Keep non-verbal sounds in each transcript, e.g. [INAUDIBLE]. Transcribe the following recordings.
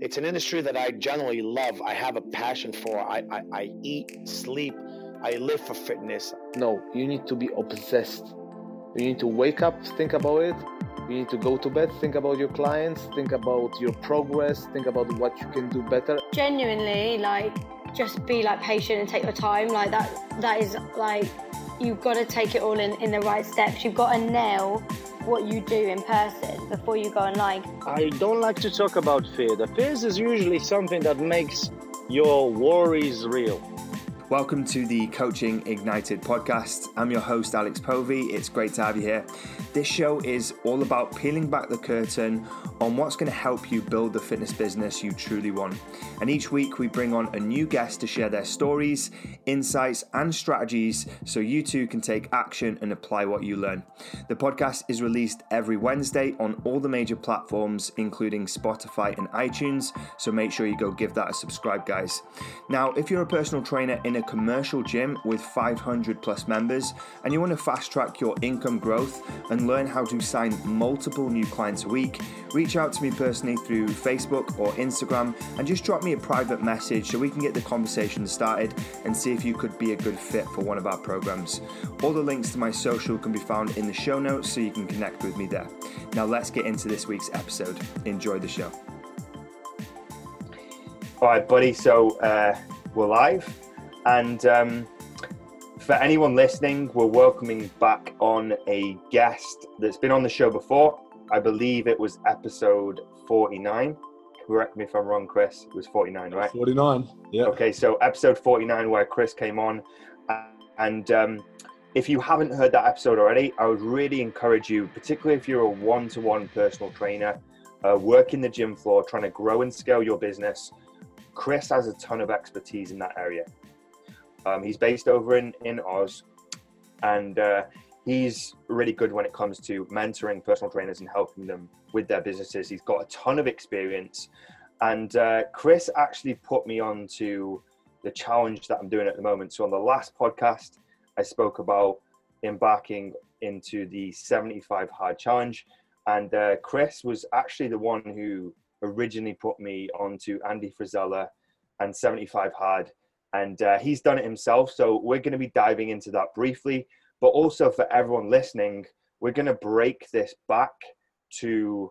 it's an industry that I generally love. I have a passion for. I, I, I eat, sleep, I live for fitness. No, you need to be obsessed. You need to wake up, think about it. You need to go to bed, think about your clients, think about your progress, think about what you can do better. Genuinely, like, just be like patient and take your time. Like that, that is like, you've got to take it all in, in the right steps. You've got to nail what you do in person before you go online. I don't like to talk about fear. The fears is usually something that makes your worries real. Welcome to the Coaching Ignited podcast. I'm your host, Alex Povey. It's great to have you here. This show is all about peeling back the curtain on what's going to help you build the fitness business you truly want. And each week we bring on a new guest to share their stories, insights, and strategies so you too can take action and apply what you learn. The podcast is released every Wednesday on all the major platforms, including Spotify and iTunes. So make sure you go give that a subscribe, guys. Now, if you're a personal trainer in a commercial gym with 500 plus members and you want to fast track your income growth and learn how to sign multiple new clients a week, reach out to me personally through Facebook or Instagram and just drop me a private message so we can get the conversation started and see if you could be a good fit for one of our programs. All the links to my social can be found in the show notes so you can connect with me there. Now let's get into this week's episode. Enjoy the show. All right, buddy. So uh, we're live. And um, for anyone listening, we're welcoming back on a guest that's been on the show before. I believe it was episode 49. Correct me if I'm wrong, Chris. It was 49, right? 49. Yeah. Okay, so episode 49 where Chris came on. And um, if you haven't heard that episode already, I would really encourage you, particularly if you're a one to one personal trainer, uh, working the gym floor, trying to grow and scale your business. Chris has a ton of expertise in that area. Um, he's based over in, in Oz, and uh, he's really good when it comes to mentoring personal trainers and helping them with their businesses. He's got a ton of experience. And uh, Chris actually put me on to the challenge that I'm doing at the moment. So, on the last podcast, I spoke about embarking into the 75 hard challenge. And uh, Chris was actually the one who originally put me onto Andy Frisella and 75 hard and uh, he's done it himself. So we're going to be diving into that briefly, but also for everyone listening, we're going to break this back to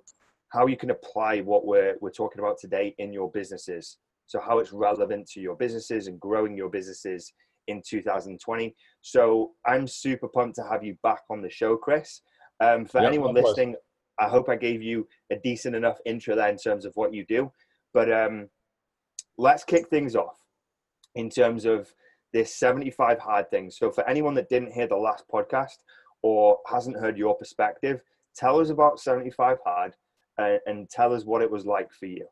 how you can apply what we're we're talking about today in your businesses. So how it's relevant to your businesses and growing your businesses in 2020. So I'm super pumped to have you back on the show, Chris. Um, for yep, anyone listening, I hope I gave you a decent enough intro there in terms of what you do. But um, let's kick things off in terms of this 75 hard things. So for anyone that didn't hear the last podcast or hasn't heard your perspective, tell us about 75 hard and, and tell us what it was like for you.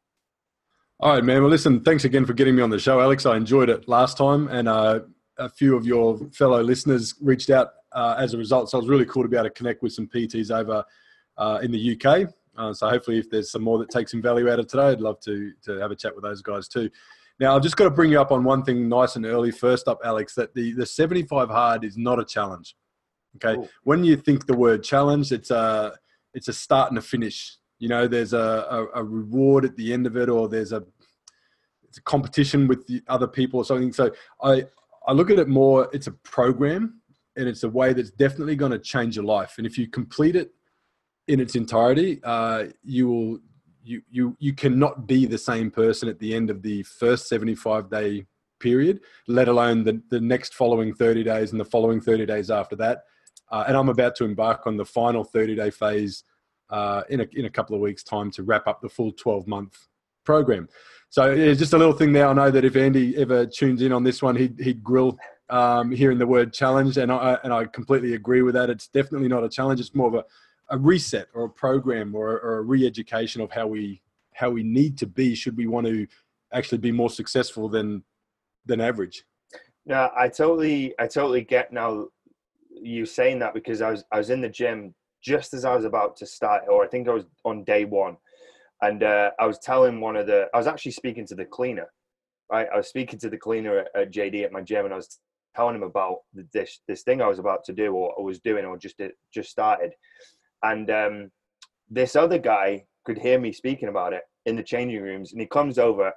All right, man. Well, listen, thanks again for getting me on the show, Alex. I enjoyed it last time, and uh, a few of your fellow listeners reached out uh, as a result. So it was really cool to be able to connect with some PTs over uh, in the UK. Uh, so hopefully, if there's some more that take some value out of today, I'd love to to have a chat with those guys too. Now, I've just got to bring you up on one thing nice and early. First up, Alex, that the, the 75 hard is not a challenge. Okay. Ooh. When you think the word challenge, it's a, it's a start and a finish. You know, there's a, a, a reward at the end of it, or there's a, it's a competition with the other people or something. So I, I look at it more, it's a program and it's a way that's definitely going to change your life. And if you complete it in its entirety, uh, you will you you you cannot be the same person at the end of the first 75 day period let alone the, the next following 30 days and the following 30 days after that. Uh, and i'm about to embark on the final 30 day phase uh, in, a, in a couple of weeks time to wrap up the full 12 month program. So it's just a little thing there. I know that if andy ever tunes in on this one he'd, he'd grill um, hearing the word challenge and I, and I completely agree with that. It's definitely not a challenge. It's more of a a reset or a program or, or a re-education of how we how we need to be should we want to actually be more successful than than average. No i totally i totally get now you saying that because i was i was in the gym just as i was about to start or i think i was on day one. And uh, i was telling one of the i was actually speaking to the cleaner right? I was speaking to the cleaner at, at jd at my gym and i was telling him about this this thing i was about to do or, or was doing or just just started and um, this other guy could hear me speaking about it in the changing rooms, and he comes over,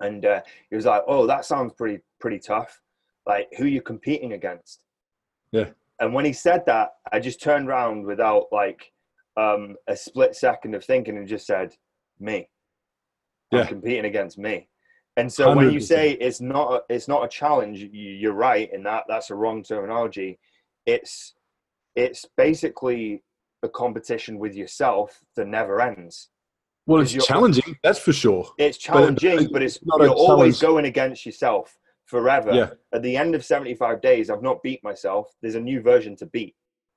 and uh, he was like, "Oh, that sounds pretty pretty tough. Like, who you competing against?" Yeah. And when he said that, I just turned around without like um, a split second of thinking and just said, "Me." I'm competing against me. And so when you say it's not a, it's not a challenge, you- you're right in that that's a wrong terminology. It's it's basically a competition with yourself that never ends. Well, it's challenging, that's for sure. It's challenging, but it's, it's you're always challenge. going against yourself forever. Yeah. At the end of 75 days, I've not beat myself. There's a new version to beat.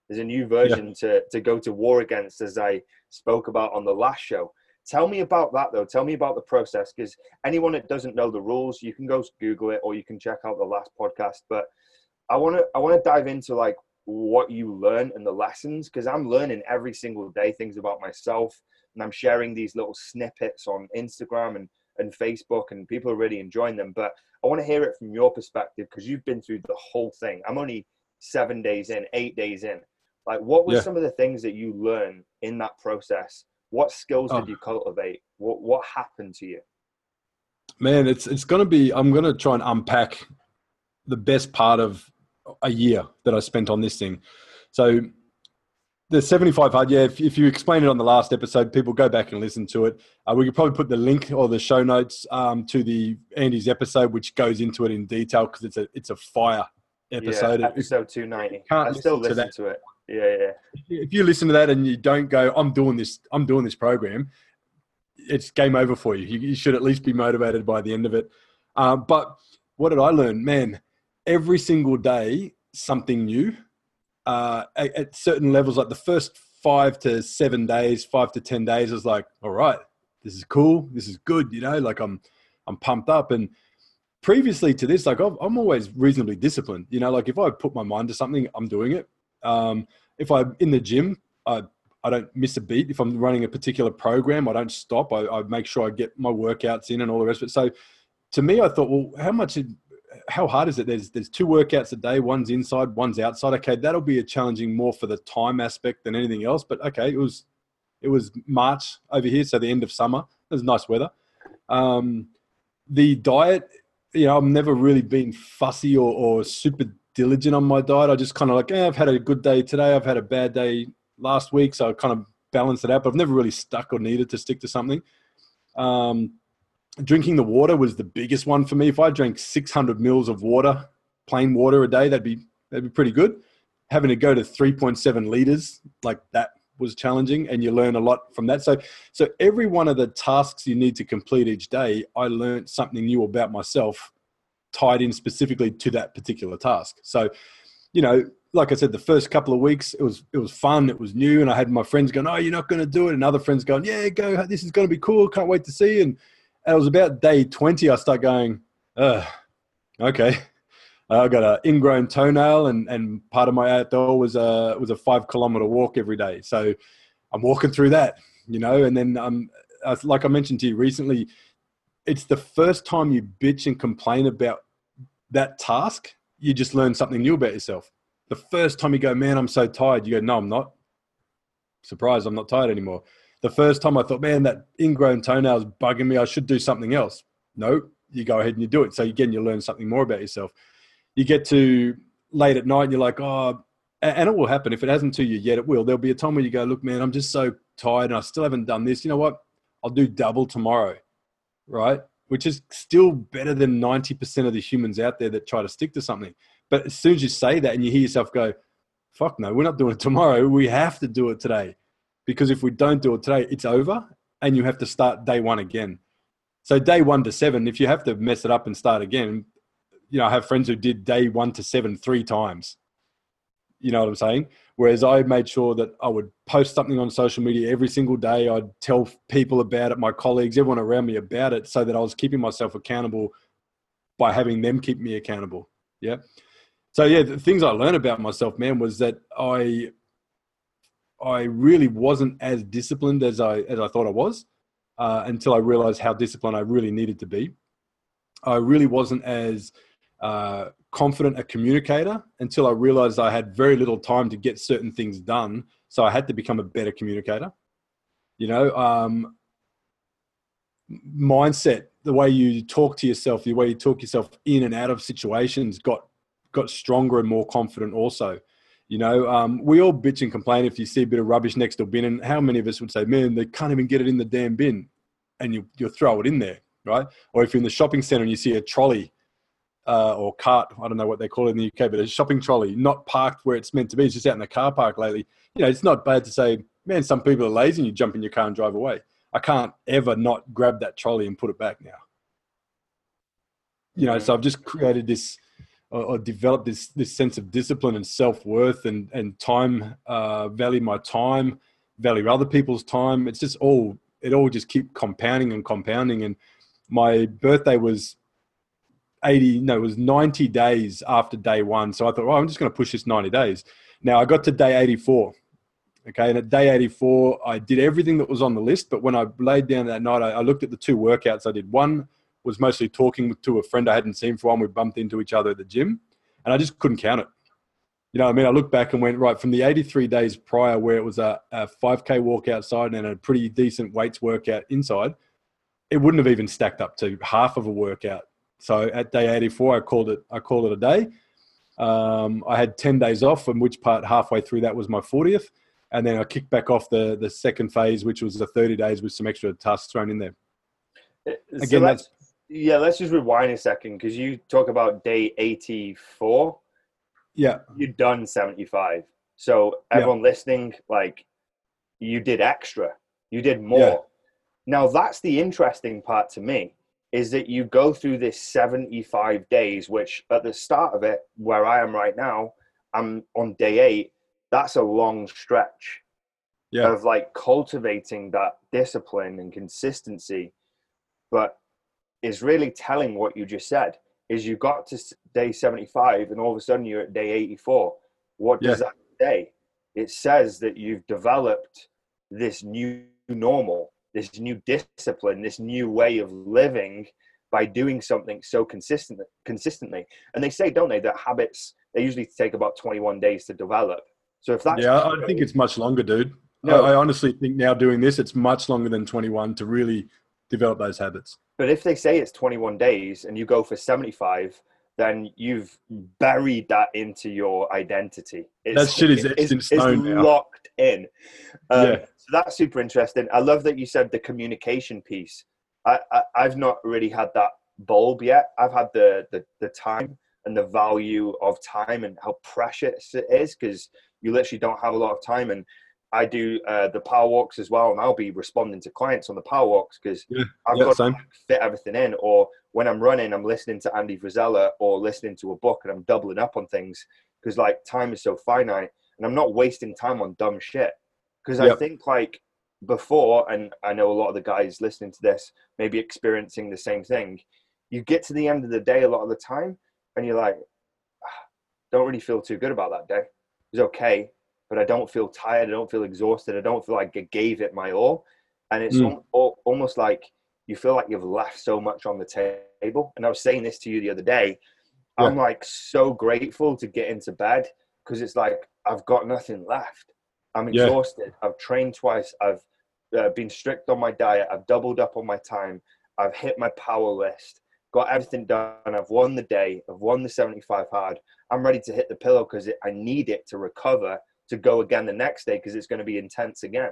There's a new version to, to go to war against, as I spoke about on the last show. Tell me about that, though. Tell me about the process, because anyone that doesn't know the rules, you can go Google it or you can check out the last podcast. But I want to I want to dive into like what you learn and the lessons, because I'm learning every single day things about myself, and I'm sharing these little snippets on Instagram and and Facebook, and people are really enjoying them. But I want to hear it from your perspective because you've been through the whole thing. I'm only seven days in, eight days in. Like, what were Yeah. some of the things that you learned in that process? What skills Oh. did you cultivate? What what happened to you? Man, it's it's gonna be. I'm gonna try and unpack the best part of a year that I spent on this thing. So the 75 hard, yeah. If, if you explain it on the last episode, people go back and listen to it. Uh, we could probably put the link or the show notes um, to the Andy's episode, which goes into it in detail because it's a it's a fire episode. Yeah, episode 290. can't I still listen to listen to, it. Yeah, yeah. if you listen to that and you don't go, I'm doing this, I'm doing this program, it's game over for you. You, you should at least be motivated by the end of it. Uh, but what did I learn? Man, every single day, something new. Uh, at, at certain levels, like the first five to seven days, five to 10 days, is like, all right, this is cool. This is good. You know, like I'm, I'm pumped up. And previously to this, like I've, I'm always reasonably disciplined. You know, like if I put my mind to something, I'm doing it. Um, if I'm in the gym, I, I don't miss a beat. If I'm running a particular program, I don't stop. I, I make sure I get my workouts in and all the rest of it. So to me, I thought, well, how much, how hard is it? There's, there's two workouts a day. One's inside, one's outside. Okay. That'll be a challenging more for the time aspect than anything else. But okay, it was, it was March over here. So the end of summer, it was nice weather. Um, the diet, you know, I've never really been fussy or, or super diligent on my diet. I just kind of like, eh, I've had a good day today. I've had a bad day last week. So I kind of balance it out, but I've never really stuck or needed to stick to something. Um, drinking the water was the biggest one for me. If I drank 600 mils of water, plain water a day, that'd be, that'd be pretty good. Having to go to 3.7 liters, like that was challenging and you learn a lot from that. So, so every one of the tasks you need to complete each day, I learned something new about myself tied in specifically to that particular task. So, you know, like I said, the first couple of weeks it was it was fun, it was new, and I had my friends going, "Oh, you're not going to do it," and other friends going, "Yeah, go. This is going to be cool. Can't wait to see." And, and it was about day twenty, I start going, "Uh, okay." I got an ingrown toenail, and, and part of my outdoor was a was a five kilometer walk every day. So I'm walking through that, you know, and then um, uh, like I mentioned to you recently, it's the first time you bitch and complain about that task, you just learn something new about yourself. The first time you go, man, I'm so tired, you go, no, I'm not. Surprise, I'm not tired anymore. The first time I thought, man, that ingrown toenail is bugging me, I should do something else. No, you go ahead and you do it. So again, you learn something more about yourself. You get to late at night and you're like, oh, and it will happen. If it hasn't to you yet, it will. There'll be a time where you go, look, man, I'm just so tired and I still haven't done this. You know what? I'll do double tomorrow, right? Which is still better than 90% of the humans out there that try to stick to something. But as soon as you say that and you hear yourself go, fuck no, we're not doing it tomorrow. We have to do it today. Because if we don't do it today, it's over and you have to start day one again. So day one to seven, if you have to mess it up and start again, you know, I have friends who did day one to seven three times. You know what I'm saying? Whereas I made sure that I would post something on social media every single day. I'd tell people about it, my colleagues, everyone around me about it, so that I was keeping myself accountable by having them keep me accountable. Yeah. So yeah, the things I learned about myself, man, was that I I really wasn't as disciplined as I as I thought I was uh, until I realized how disciplined I really needed to be. I really wasn't as uh, confident a communicator until I realized I had very little time to get certain things done. So I had to become a better communicator. You know, um, mindset, the way you talk to yourself, the way you talk yourself in and out of situations got got stronger and more confident also. You know, um, we all bitch and complain if you see a bit of rubbish next to a bin, and how many of us would say, "Man, they can't even get it in the damn bin," and you you throw it in there, right? Or if you're in the shopping center and you see a trolley uh, or cart, I don't know what they call it in the UK, but a shopping trolley not parked where it's meant to be, it's just out in the car park lately. You know, it's not bad to say, "Man, some people are lazy," and you jump in your car and drive away. I can't ever not grab that trolley and put it back now. You know, so I've just created this or, develop this this sense of discipline and self worth and and time uh, value my time, value other people's time. It's just all it all just keep compounding and compounding. And my birthday was 80 no it was 90 days after day one so i thought well i'm just going to push this 90 days now i got to day 84 okay and at day 84 i did everything that was on the list but when i laid down that night i, I looked at the two workouts i did one was mostly talking to a friend I hadn't seen for a while. We bumped into each other at the gym, and I just couldn't count it. You know, I mean, I looked back and went right from the 83 days prior, where it was a, a 5K walk outside and a pretty decent weights workout inside. It wouldn't have even stacked up to half of a workout. So at day 84, I called it. I called it a day. Um, I had 10 days off, and which part halfway through that was my 40th, and then I kicked back off the the second phase, which was the 30 days with some extra tasks thrown in there. So Again, let's, that's yeah, let's just rewind a second because you talk about day 84. yeah, You've done 75. So Yeah. everyone listening, like, you did extra. You did more. Yeah. Now, that's the interesting part to me is that you go through this 75 days, which at the start of it, where I am right now, I'm on day eight. That's a long stretch yeah, of like cultivating that discipline and consistency. But is really telling what you just said is you got to day 75 and all of a sudden you're at day 84 what does Yeah. that say it says that you've developed this new normal this new discipline this new way of living by doing something so consistent consistently and they say don't they that habits they usually take about 21 days to develop so if that's yeah. I think it's much longer, dude. No. I, I honestly think now doing this, it's much longer than 21 to really develop those habits. But if they say it's 21 days and you go for 75, then you've buried that into your identity. It's, That shit is etched it's, in stone It's now. locked in. Um, Yeah. So that's super interesting. I love that you said the communication piece. I, I, I've not really had that bulb yet. I've had the, the, the time and the value of time and how precious it is because you literally don't have a lot of time. And I do uh, the power walks as well, and I'll be responding to clients on the power walks because Yeah, I've yeah, got same. to fit everything in. Or when I'm running, I'm listening to Andy Frisella or listening to a book, and I'm doubling up on things because like time is so finite, and I'm not wasting time on dumb shit. Because I think like before, and I know a lot of the guys listening to this may be experiencing the same thing. You get to the end of the day a lot of the time, and you're like, "Ah, don't really feel too good about that day. It was okay, but I don't feel tired. I don't feel exhausted. I don't feel like I gave it my all. And it's Mm. al- al- almost like you feel like you've left so much on the table. And I was saying this to you the other day. I'm like so grateful to get into bed because it's like I've got nothing left. I'm Yeah. exhausted. I've trained twice. I've uh, been strict on my diet. I've doubled up on my time. I've hit my power list. Got everything done. I've won the day. I've won the 75 hard. I'm ready to hit the pillow because I need it to recover to go again the next day because it's going to be intense again.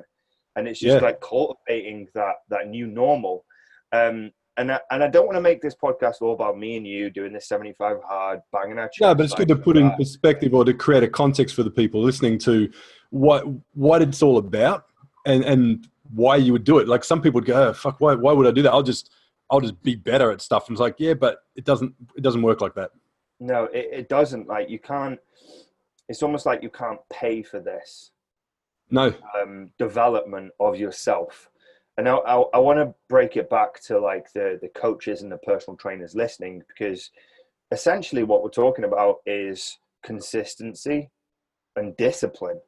And it's just Yeah. like cultivating that that new normal. Um, and I, and I don't want to make this podcast all about me and you doing this 75 hard, banging our No, chests but it's good to put in perspective or to create a context for the people listening to what what it's all about and and why you would do it. Like some people would go, oh, "Fuck, why why would I do that? I'll just I'll just be better at stuff." And it's like, yeah, but it doesn't it doesn't work like that. No, it, it doesn't. Like you can't. It's almost like you can't pay for this No, um, development of yourself. And I, I, I want to break it back to like the the coaches and the personal trainers listening because essentially what we're talking about is consistency and discipline,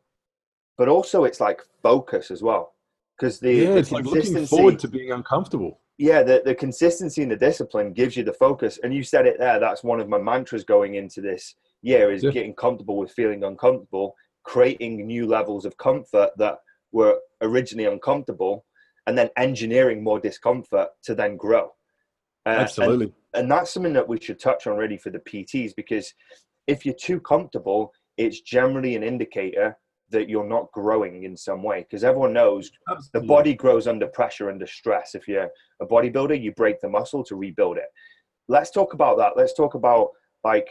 but also it's like focus as well. Because the, yeah, the it's like looking forward to being uncomfortable. yeah the, the consistency and the discipline gives you the focus and you said it there that's one of my mantras going into this year is Yeah. getting comfortable with feeling uncomfortable creating new levels of comfort that were originally uncomfortable and then engineering more discomfort to then grow. Uh, Absolutely. And, and that's something that we should touch on really for the PTs because if you're too comfortable, it's generally an indicator that you're not growing in some way because everyone knows Absolutely. the body grows under pressure under stress if you're a bodybuilder you break the muscle to rebuild it let's talk about that let's talk about like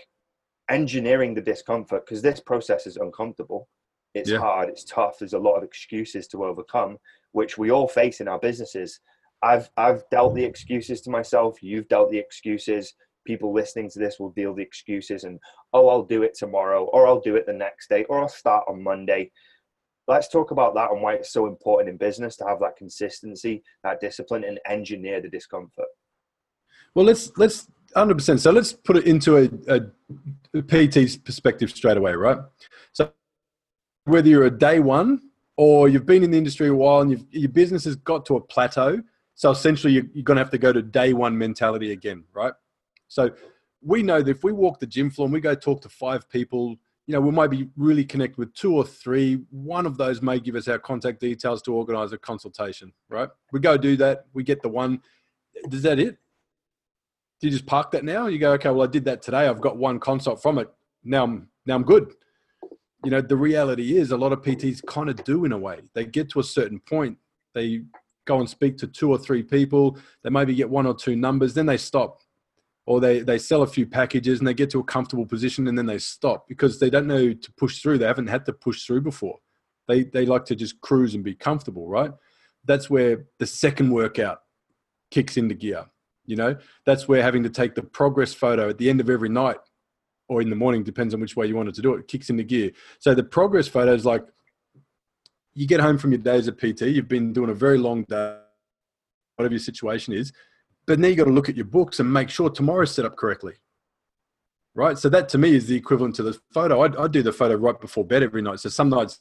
engineering the discomfort because this process is uncomfortable. It's Yeah. hard it's tough there's a lot of excuses to overcome which we all face in our businesses. I've i've dealt the excuses to myself you've dealt the excuses people listening to this will deal the excuses and oh i'll do it tomorrow or i'll do it the next day or i'll start on monday. Let's talk about that and why it's so important in business to have that consistency that discipline and engineer the discomfort. Well, let's let's hundred percent. So let's put it into a, a, PT's perspective straight away, right? So whether you're a day one or you've been in the industry a while and your business has got to a plateau, so essentially you're, you're going to have to go to day one mentality again, right? So we know that if we walk the gym floor and we go talk to five people, you know, we might be really connect with two or three. One of those may give us our contact details to organize a consultation, right? We go do that. We get the one. Is that it? Do you just park that now? You go, okay, well, I did that today. I've got one consult from it. Now I'm now I'm good. You know, the reality is a lot of PTs kind of do in a way. They get to a certain point, they go and speak to two or three people, they maybe get one or two numbers, then they stop. Or they, they sell a few packages and they get to a comfortable position and then they stop because they don't know to push through. They haven't had to push through before. They they like to just cruise and be comfortable, right? That's where the second workout kicks into gear. You know, that's where having to take the progress photo at the end of every night or in the morning, depends on which way you wanted to do it, kicks into gear. So the progress photo is like you get home from your days at PT, you've been doing a very long day, whatever your situation is, but now you got to look at your books and make sure tomorrow's set up correctly. Right. So that to me is the equivalent to the photo. I, I do the photo right before bed every night. So some nights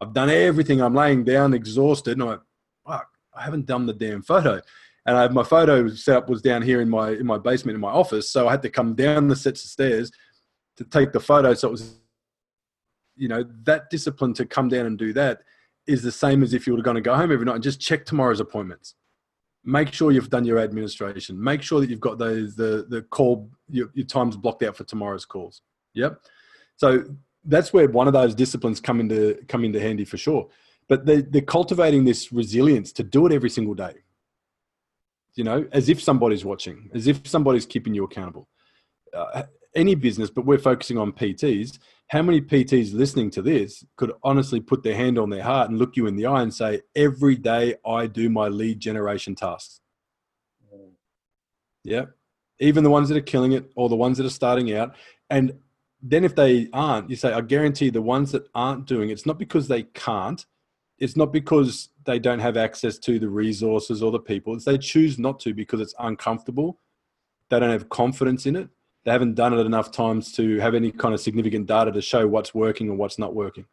I've done everything. I'm laying down exhausted and like, fuck, I haven't done the damn photo and I my photo setup was down here in my in my basement in my office, so I had to come down the sets of stairs to take the photo. So it was, you know, that discipline to come down and do that is the same as if you were going to go home every night and just check tomorrow's appointments. Make sure you've done your administration. Make sure that you've got those the the call your, your times blocked out for tomorrow's calls. Yep. So that's where one of those disciplines come into come into handy for sure. But they, they're cultivating this resilience to do it every single day you know, as if somebody's watching, as if somebody's keeping you accountable. Uh, any business, but we're focusing on PTs. How many PTs listening to this could honestly put their hand on their heart and look you in the eye and say, every day I do my lead generation tasks? Yeah. Even the ones that are killing it or the ones that are starting out. And then if they aren't, you say, I guarantee the ones that aren't doing it, it's not because they can't, it's not because they don't have access to the resources or the people. It's they choose not to because it's uncomfortable. They don't have confidence in it. They haven't done it enough times to have any kind of significant data to show what's working and what's not working.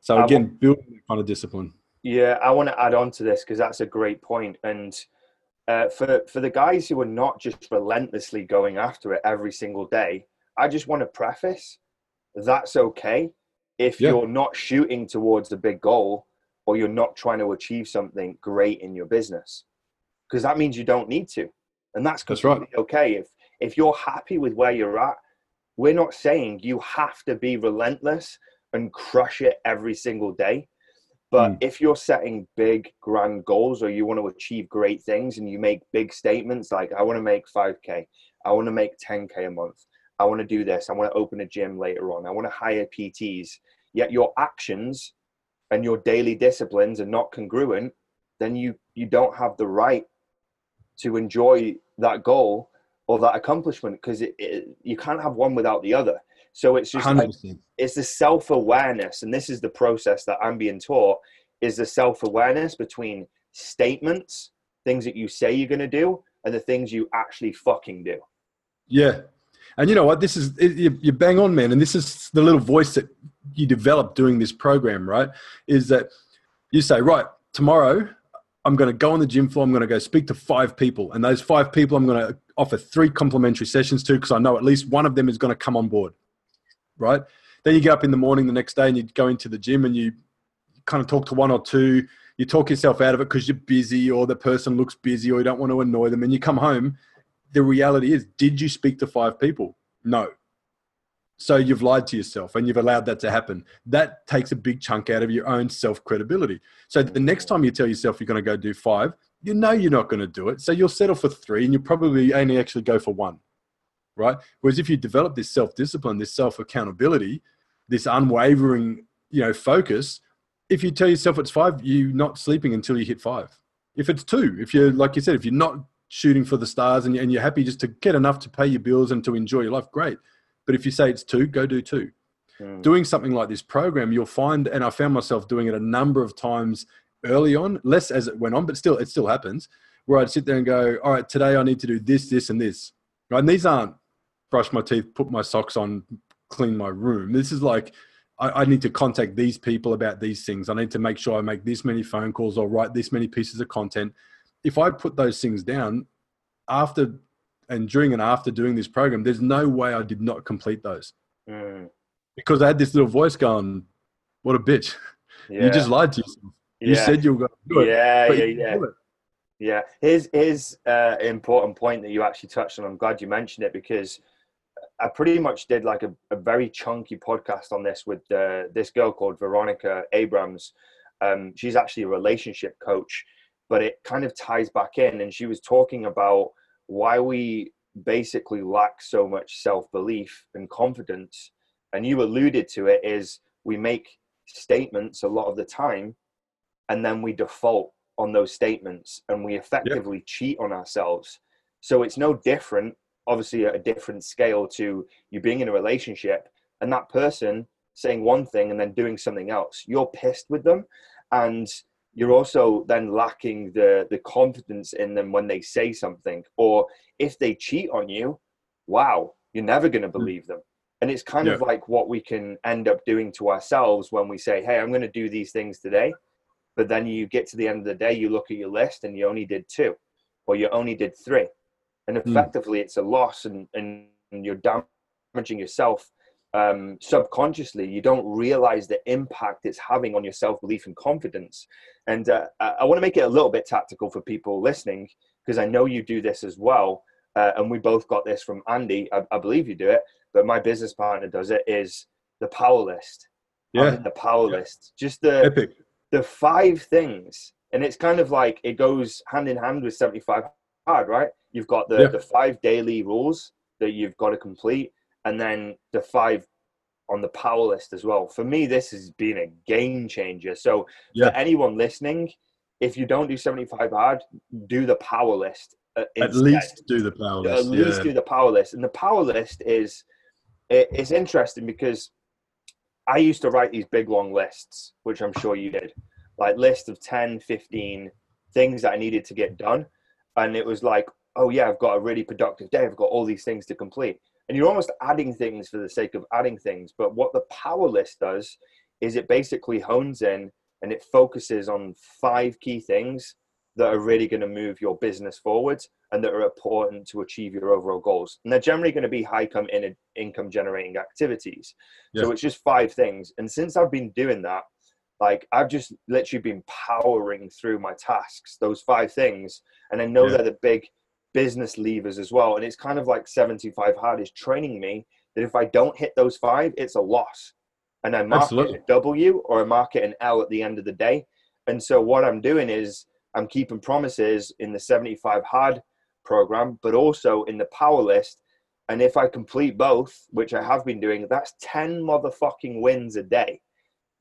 So again, building that kind of discipline. Yeah, I want to add on to this because that's a great point. And uh, for for the guys who are not just relentlessly going after it every single day, I just want to preface that's okay if Yeah. you're not shooting towards a big goal or you're not trying to achieve something great in your business, because that means you don't need to, and that's That's right. okay. If if you're happy with where you're at, we're not saying you have to be relentless and crush it every single day. But Mm. if you're setting big, grand goals or you want to achieve great things and you make big statements like, I want to make 5K, I want to make 10K a month, I want to do this, I want to open a gym later on, I want to hire PTs, yet your actions and your daily disciplines are not congruent, then you, you don't have the right to enjoy that goal or that accomplishment because it, it, you can't have one without the other. So it's just like it's the self-awareness and this is the process that i'm being taught is the self-awareness between statements things that you say you're going to do and the things you actually fucking do Yeah. And you know what? This is, you, you bang on, man. And this is the little voice that you develop doing this program, right? Is that you say, right, tomorrow I'm going to go on the gym floor. I'm going to go speak to five people. And those five people I'm going to offer three complimentary sessions to because I know at least one of them is going to come on board, right? Then you get up in the morning the next day and you go into the gym and you kind of talk to one or two, you talk yourself out of it because you're busy or the person looks busy or you don't want to annoy them and you come home the reality is did you speak to five people no so you've lied to yourself and you've allowed that to happen that takes a big chunk out of your own self credibility so the next time you tell yourself you're going to go do five you know you're not going to do it so you'll settle for three and you'll probably only actually go for one right whereas if you develop this self discipline this self accountability this unwavering you know focus if you tell yourself it's five, you're not sleeping until you hit five. If it's two, if you're like you said, if you're not shooting for the stars and you're happy just to get enough to pay your bills and to enjoy your life, great. But if you say it's two, go do two. Mm. Doing something like this program, you'll find, and I found myself doing it a number of times early on, less as it went on, but still, it still happens, where I'd sit there and go, all right, today I need to do this, this, and this. Right? And these aren't brush my teeth, put my socks on, clean my room. This is like, I, I, need to contact these people about these things. I need to make sure I make this many phone calls or write this many pieces of content. If I put those things down after and during and after doing this program, there's no way I did not complete those. Mm. Because I had this little voice going, What a bitch. Yeah. [LAUGHS] You just lied to yourself. Yeah. You said you were going to do it. Yeah, yeah, yeah. Yeah. Here's, here's uh, an important point that you actually touched on. I'm glad you mentioned it because I pretty much did like a, a very chunky podcast on this with uh, this girl called Veronica Abrams. Um, she's actually a relationship coach, but it kind of ties back in. And she was talking about why we basically lack so much self belief and confidence. And you alluded to it is we make statements a lot of the time and then we default on those statements and we effectively yep. cheat on ourselves. So it's no different obviously at a different scale to you being in a relationship and that person saying one thing and then doing something else. You're pissed with them and you're also then lacking the the confidence in them when they say something or if they cheat on you wow you're never going to hmm. believe them and it's kind yeah. of like what we can end up doing to ourselves when we say hey i'm going to do these things today but then you get to the end of the day you look at your list and you only did two or you only did three and hmm. effectively mm. it's a loss and, and you're damaging yourself um, subconsciously you don't realize the impact it's having on your self-belief and confidence and uh, i want to make it a little bit tactical for people listening because i know you do this as well uh, and we both got this from andy I, I, believe you do it but my business partner does it is the power list yeah the power yeah. list just the Epic. the five things and it's kind of like it goes hand in hand with 75 hard right You've got the, yeah. the five daily rules that you've got to complete, and then the five on the power list as well. For me, this has been a game changer. So yeah. for anyone listening, if you don't do 75 hard, do the power list. Uh, At least do the power list. At least yeah. do the power list. And the power list is it, it's interesting because I used to write these big long lists, which I'm sure you did, like list of 10, 15 things that I needed to get done. And it was like oh yeah, I've got a really productive day. I've got all these things to complete. And you're almost adding things for the sake of adding things. But what the power list does is it basically hones in and it focuses on five key things that are really going to move your business forward and that are important to achieve your overall goals. And they're generally going to be high income in income generating activities. Yeah. So it's just five things. And since I've been doing that, like I've just literally been powering through my tasks, those five things. And I know yeah. they're the big business levers as well. And it's kind of like 75 hard is training me that if I don't hit those five, it's a loss. And I mark Absolutely. it a W or I mark it an L at the end of the day. And so what I'm doing is I'm keeping promises in the 75 hard program, but also in the power list. And if I complete both, which I have been doing, that's 10 motherfucking wins a day.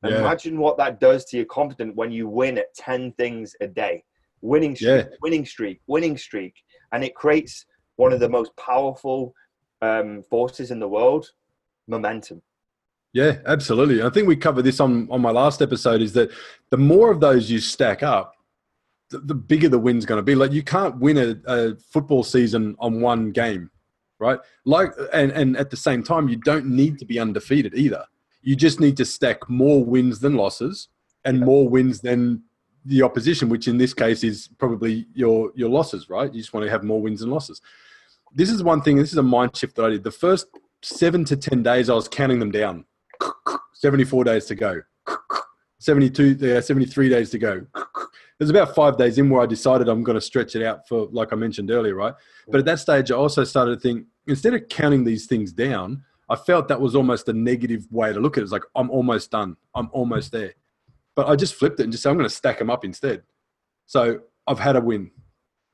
Yeah. Imagine what that does to your confidence when you win at 10 things a day. Winning streak, yeah. winning streak, winning streak and it creates one of the most powerful um, forces in the world momentum. Yeah absolutely. I think we covered this on on my last episode is that the more of those you stack up the, the bigger the win's going to be. Like you can't win a, a football season on one game right? Like and and at the same time you don't need to be undefeated either. You just need to stack more wins than losses and yeah. more wins than the opposition, which in this case is probably your your losses, right? You just want to have more wins and losses. This is one thing. This is a mind shift that I did. The first seven to ten days, I was counting them down. [LAUGHS] Seventy-four days to go. [LAUGHS] Seventy-two, uh, seventy-three days to go. [LAUGHS] there's about five days in where I decided I'm going to stretch it out for, like I mentioned earlier, right? But at that stage, I also started to think instead of counting these things down, I felt that was almost a negative way to look at it. It's like I'm almost done, I'm almost there. But I just flipped it and just said I'm going to stack them up instead. So I've had a win,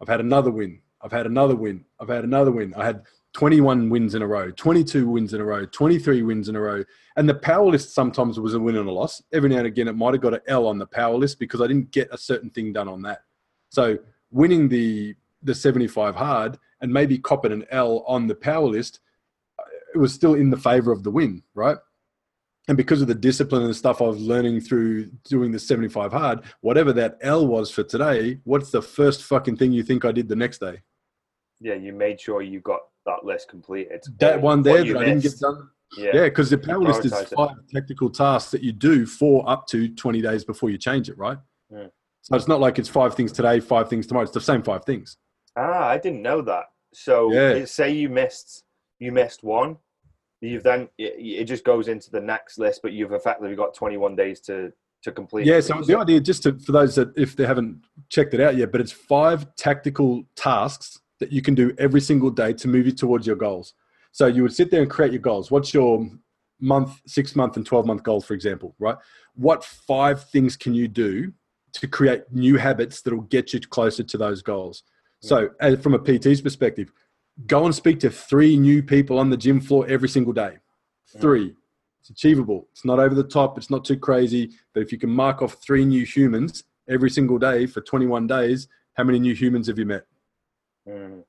I've had another win, I've had another win, I've had another win. I had 21 wins in a row, 22 wins in a row, 23 wins in a row. And the power list sometimes was a win and a loss. Every now and again, it might have got an L on the power list because I didn't get a certain thing done on that. So winning the the 75 hard and maybe copping an L on the power list, it was still in the favor of the win, right? And because of the discipline and the stuff I was learning through doing the 75 hard, whatever that L was for today, what's the first fucking thing you think I did the next day? Yeah, you made sure you got that list completed. That one there that I didn't get done. Yeah. Yeah, because the power list is Prioritize it. five technical tasks that you do for up to 20 days before you change it, right? Yeah. So it's not like it's five things today, five things tomorrow. It's the same five things. Ah, I didn't know that. So Yeah. say you missed you missed one, you've then it, it just goes into the next list, but you've effectively got 21 days to to complete. Yeah, so the idea, just to, for those that if they haven't checked it out yet, but it's five tactical tasks that you can do every single day to move you towards your goals. So you would sit there and create your goals. What's your month, six month, and 12 month goals, for example, right? What five things can you do to create new habits that'll get you closer to those goals? So, uh, from a PT's perspective, go and speak to three new people on the gym floor every single day. Three. It's achievable. It's not over the top. It's not too crazy. But if you can mark off three new humans every single day for 21 days, how many new humans have you met? Mm,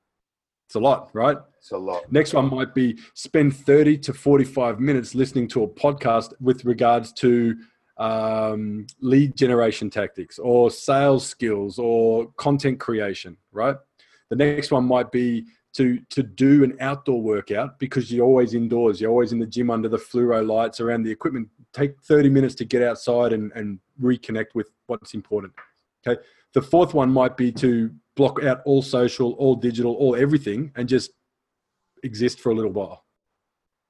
It's a lot, right? it's a lot. Next one might be spend 30 to 45 minutes listening to a podcast with regards to um, lead generation tactics or sales skills or content creation, right? The next one might be to to do an outdoor workout because you're always indoors, you're always in the gym under the fluoro lights around the equipment. Take 30 minutes to get outside and, and reconnect with what's important. Okay. The fourth one might be to block out all social, all digital, all everything and just exist for a little while.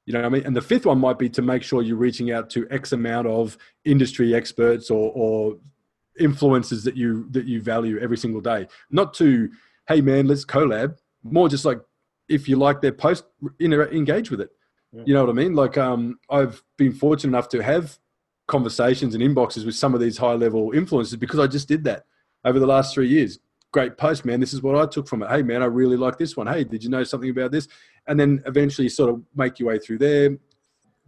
You know what I mean? And the fifth one might be to make sure you're reaching out to X amount of industry experts or, or influencers that you that you value every single day. Not to, hey man, let's collab. More just like if you like their post, inter- engage with it. You know what I mean? Like um, I've been fortunate enough to have conversations and inboxes with some of these high level influencers because I just did that over the last three years. Great post, man. This is what I took from it. Hey, man, I really like this one. Hey, did you know something about this? And then eventually sort of make your way through there.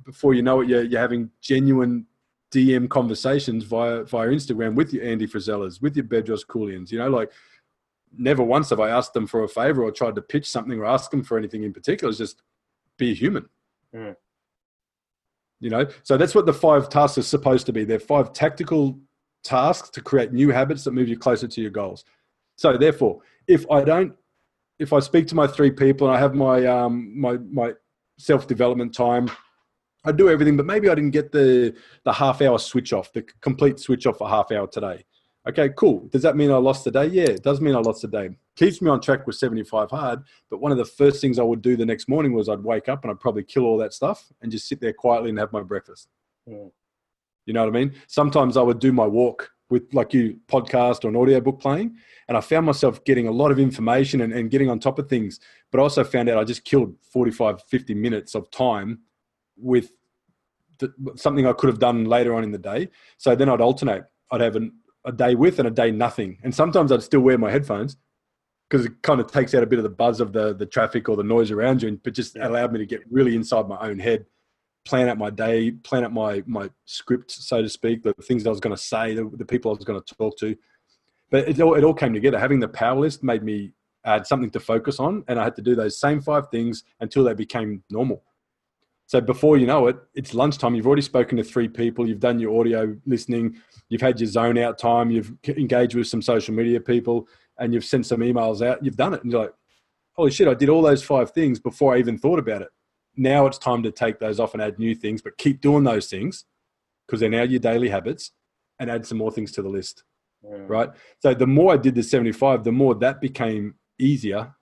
Before you know it, you're, you're having genuine DM conversations via via Instagram with your Andy Frisellas, with your Bedros Keuilians. You know, like never once have I asked them for a favor or tried to pitch something or ask them for anything in particular. It's just be human. Mm. You know, so that's what the five tasks are supposed to be. They're five tactical tasks to create new habits that move you closer to your goals. So therefore, if I don't, if I speak to my three people and I have my um, my my self development time, I do everything, but maybe I didn't get the the half hour switch off, the complete switch off for half hour today. Okay, cool. Does that mean I lost the day? Yeah, it does mean I lost the day. Keeps me on track with 75 hard. But one of the first things I would do the next morning was I'd wake up and I'd probably kill all that stuff and just sit there quietly and have my breakfast. Mm. You know what I mean? Sometimes I would do my walk with like you podcast or an audio book playing. And I found myself getting a lot of information and, and getting on top of things. But I also found out I just killed 45, 50 minutes of time with the, something I could have done later on in the day. So then I'd alternate. I'd have an, a day with and a day nothing. And sometimes I'd still wear my headphones because it kind of takes out a bit of the buzz of the, the traffic or the noise around you, but just allowed me to get really inside my own head, plan out my day, plan out my, my script, so to speak, the things I was going to say, the, the people I was going to talk to. But it all, it all came together. Having the power list made me add something to focus on, and I had to do those same five things until they became normal. So before you know it, it's lunchtime. You've already spoken to three people. You've done your audio listening. You've had your zone out time. You've engaged with some social media people, and you've sent some emails out. You've done it, and you're like, "Holy shit! I did all those five things before I even thought about it." Now it's time to take those off and add new things, but keep doing those things because they're now your daily habits, and add some more things to the list Mm. right? So the more I did the 75, the more that became easier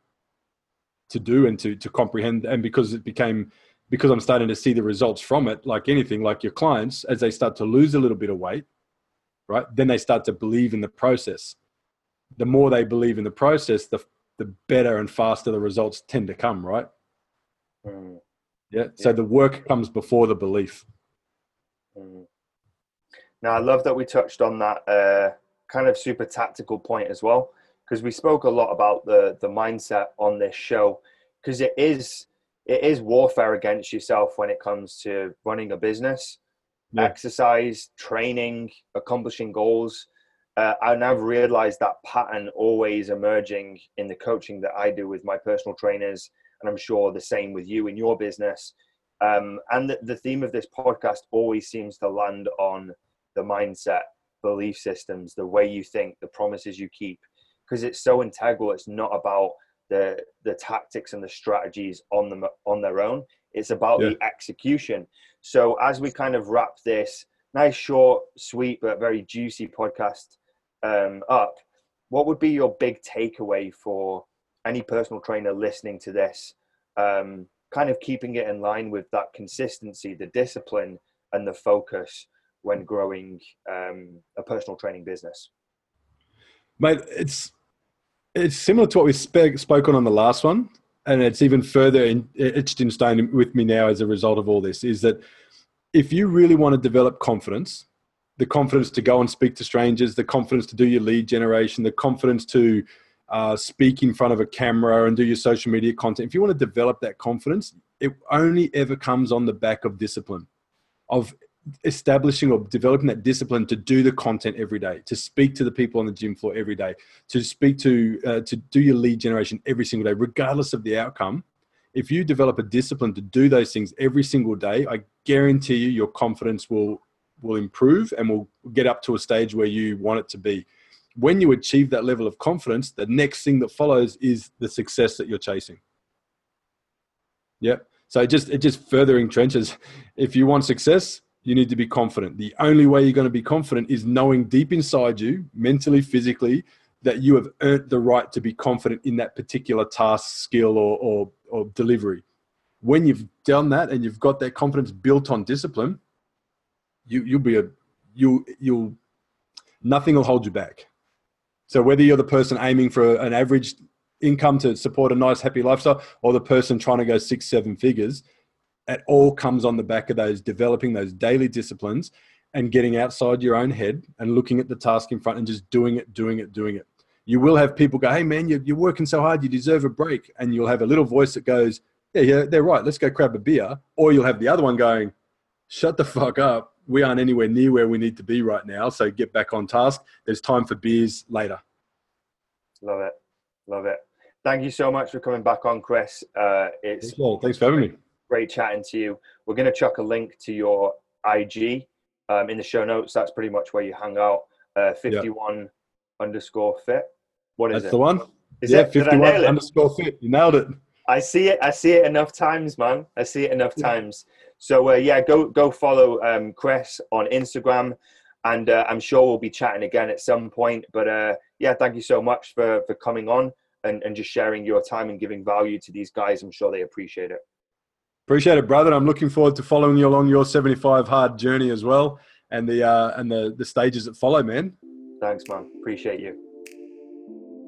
to do and to to comprehend. And because it became because I'm starting to see the results from it, like anything, like your clients, as they start to lose a little bit of weight, right? Then they start to believe in the process. the more they believe in the process, the the better and faster the results tend to come, right? Mm, Yeah. So the work comes before the belief. mm. Now, I love that we touched on that uh, kind of super tactical point as well, because we spoke a lot about the the mindset on this show, because it is it is warfare against yourself when it comes to running a business, Yeah. exercise, training, accomplishing goals. Uh, and I've realized that pattern always emerging in the coaching that I do with my personal trainers, and I'm sure the same with you in your business. Um, and the, the theme of this podcast always seems to land on the mindset, belief systems, the way you think, the promises you keep, because it's so integral. It's not about the the tactics and the strategies on them on their own. It's about the execution. So as we kind of wrap this nice, short, sweet, but very juicy podcast um, up, what would be your big takeaway for any personal trainer listening to this? Um, kind of keeping it in line with that consistency, the discipline, and the focus when growing um, a personal training business. Mate, it's it's similar to what we spoke spoke on on the last one, and it's even further in, etched in stone with me now as a result of all this. Is that if you really want to develop confidence, the confidence to go and speak to strangers, the confidence to do your lead generation, the confidence to uh, speak in front of a camera and do your social media content. If you want to develop that confidence, it only ever comes on the back of discipline, of establishing or developing that discipline to do the content every day, to speak to the people on the gym floor every day, to speak to uh, to do your lead generation every single day, regardless of the outcome. If you develop a discipline to do those things every single day, I guarantee you your confidence will will improve and will get up to a stage where you want it to be. When you achieve that level of confidence, the next thing that follows is the success that you're chasing. Yep. So it just it just further entrenches. If you want success, you need to be confident. The only way you're going to be confident is knowing deep inside you, mentally, physically, that you have earned the right to be confident in that particular task, skill, or, or, or delivery. When you've done that and you've got that confidence built on discipline, you you'll be a you you'll nothing will hold you back. So whether you're the person aiming for an average income to support a nice happy lifestyle or the person trying to go six seven figures it all comes on the back of those developing those daily disciplines and getting outside your own head and looking at the task in front and just doing it doing it doing it. You will have people go hey man you're, you're working so hard you deserve a break. And you'll have a little voice that goes yeah yeah they're right. Let's go grab a beer. Or you'll have the other one going shut the fuck up. We aren't anywhere near where we need to be right now so get back on task. There's time for beers later. Love it, love it. Thank you so much for coming back on, Chris. Uh, it's thanks for having me great chatting to you. We're going to chuck a link to your IG um, in the show notes. That's pretty much where you hang out. Uh, 51 underscore fit. What is that's it? the one Is yeah it? 51 underscore fit you nailed it I see it. I see it enough times, man. I see it enough times. So uh, yeah, go go follow um, Chris on Instagram, and uh, I'm sure we'll be chatting again at some point. But uh, yeah, thank you so much for for coming on and, and just sharing your time and giving value to these guys. I'm sure they appreciate it. Appreciate it, brother. I'm looking forward to following you along your 75 hard journey as well, and the uh, and the the stages that follow, man. Thanks, man. Appreciate you.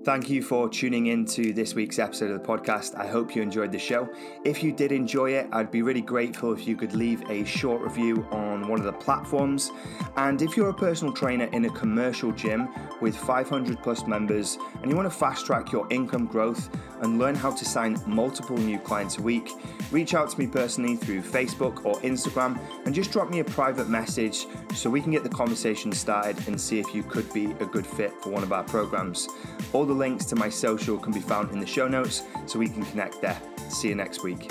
Thank you for tuning in to this week's episode of the podcast. I hope you enjoyed the show. If you did enjoy it, I'd be really grateful if you could leave a short review on one of the platforms. And if you're a personal trainer in a commercial gym with 500 plus members and you want to fast track your income growth and learn how to sign multiple new clients a week, reach out to me personally through Facebook or Instagram and just drop me a private message so we can get the conversation started and see if you could be a good fit for one of our programs. All the links to my social can be found in the show notes so we can connect there. See you next week.